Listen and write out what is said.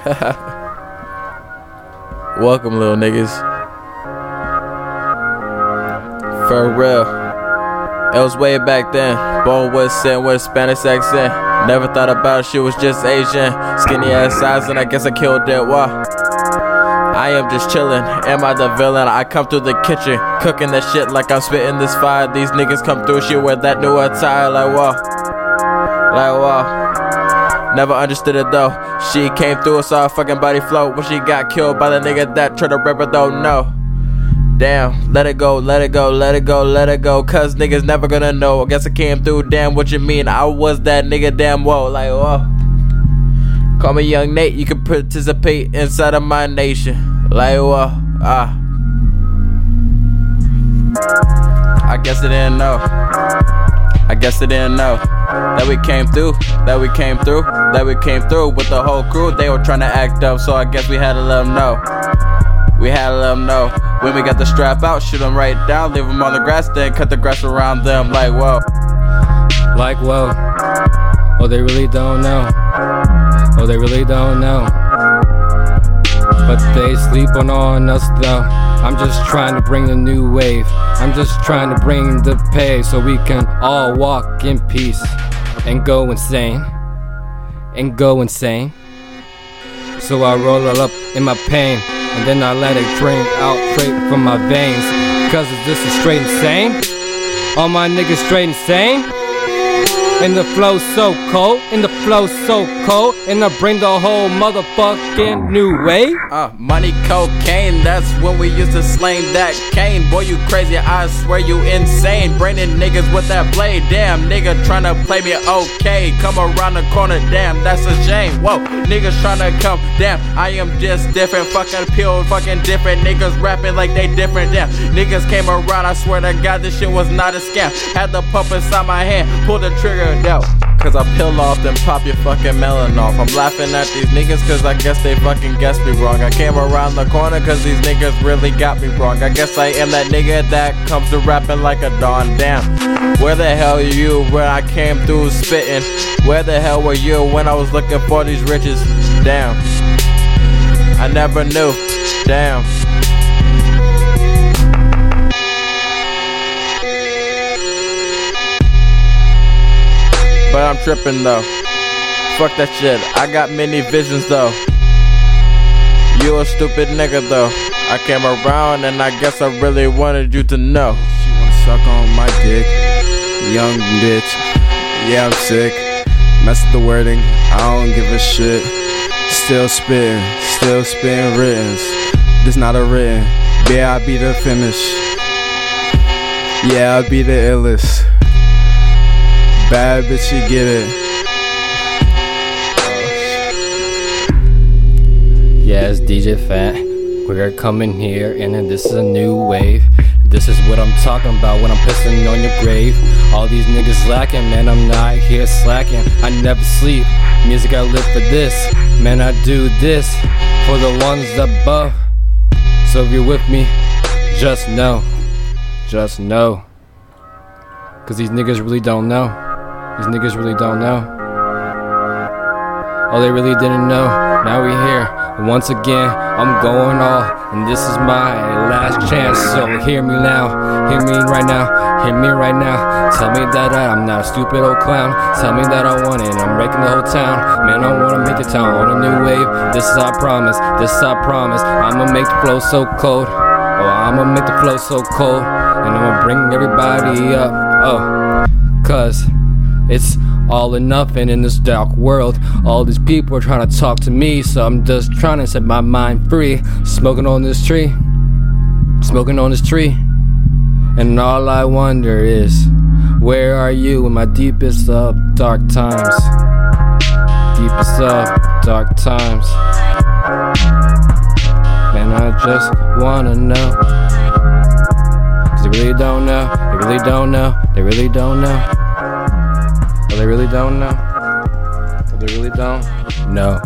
Welcome, little niggas. For real. It was way back then. Born with sin with a Spanish accent. Never thought about it, she was just Asian. Skinny ass size, and I guess I killed that. Why? I am just chillin'. Am I the villain? I come through the kitchen, cooking that shit like I'm spitting this fire. These niggas come through, she wear that new attire, like whoa. Like whoa. Never understood it though. She came through saw her fucking body float when she got killed by the nigga that tried to rip her though. No. Damn, let it go, let it go, let it go, let it go. Cause niggas never gonna know. I guess I came through, damn, what you mean? I was that nigga, damn, whoa, like, whoa. Call me Young Nate, you can participate inside of my nation. Like, whoa, ah. I guess I didn't know. I guess I didn't know that we came through, that we came through, that we came through with the whole crew. They were trying to act up, so I guess we had to let them know. We had to let them know. When we got the strap out, shoot them right down, leave them on the grass, then cut the grass around them. Like, whoa. Like, whoa. Oh, they really don't know. Oh, they really don't know. But they sleeping on us though. I'm just trying to bring the new wave. I'm just trying to bring the pay so we can all walk in peace and go insane. And go insane. So I roll it up in my pain and then I let it drain out straight from my veins. Cause this is straight insane. All my niggas straight insane. And the flow so cold, and the flow so cold, and I bring the whole motherfucking new wave. Uh, money, cocaine, that's when we used to slang that cane. Boy, you crazy, I swear you insane. Braining niggas with that blade, damn, nigga tryna play me okay. Come around the corner, damn, that's a shame. Whoa, niggas tryna come, damn, I am just different. Fucking pure, fucking different. Niggas rapping like they different, damn. Niggas came around, I swear to God, this shit was not a scam. Had the pump inside my hand, pull the trigger, yo. Cause I peel off, then pop your fucking melon off. I'm laughing at these niggas cause I guess they fucking guessed me wrong. I came around the corner cause these niggas really got me wrong. I guess I am that nigga that comes to rapping like a dawn. Damn, where the hell are you when I came through spitting? Where the hell were you when I was looking for these riches? Damn, I never knew. Damn. But I'm tripping though. Fuck that shit. I got many visions though. You a stupid nigga though. I came around and I guess I really wanted you to know. She wanna suck on my dick. Young bitch. Yeah, I'm sick. Mess with the wording. I don't give a shit. Still spitting. Still spitting writtens. This not a written. Yeah, I'll be the finish. Yeah, I'll be the illest. Bad bitch, you get it. Yeah, it's DJ Fant. We're coming here, and this is a new wave. This is what I'm talking about when I'm pissing on your grave. All these niggas lacking, man, I'm not here slacking. I never sleep. Music, I live for this. Man, I do this for the ones above. So if you're with me, just know. Just know. Cause these niggas really don't know. These niggas really don't know. Oh, they really didn't know. Now we here. Once again, I'm going all. And this is my last chance. So hear me now. Hear me right now. Hear me right now. Tell me that I'm not a stupid old clown. Tell me that I want it. I'm breaking the whole town. Man, I wanna make the town on a new wave. This is our promise. This is our promise. I'ma make the flow so cold. Oh, I'ma make the flow so cold. And I'ma bring everybody up. Oh, cause. It's all or nothing in this dark world. All these people are trying to talk to me, so I'm just trying to set my mind free. Smoking on this tree, smoking on this tree. And all I wonder is, where are you in my deepest of dark times? Deepest of dark times. Man, I just wanna know. Cause they really don't know, they really don't know, they really don't know. Don't know? They really don't? No.